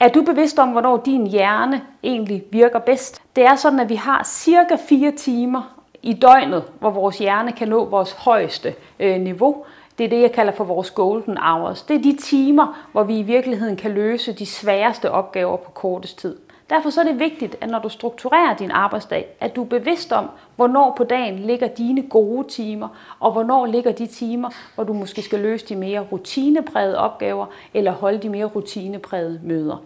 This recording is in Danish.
Er du bevidst om, hvornår din hjerne egentlig virker bedst? Det er sådan, at vi har cirka 4 timer i døgnet, hvor vores hjerne kan nå vores højeste øh, niveau. Det er det, jeg kalder for vores golden hours. Det er de timer, hvor vi i virkeligheden kan løse de sværeste opgaver på kortest tid. Derfor så er det vigtigt, at når du strukturerer din arbejdsdag, at du er bevidst om, hvornår på dagen ligger dine gode timer, og hvornår ligger de timer, hvor du måske skal løse de mere rutineprægede opgaver, eller holde de mere rutineprægede møder.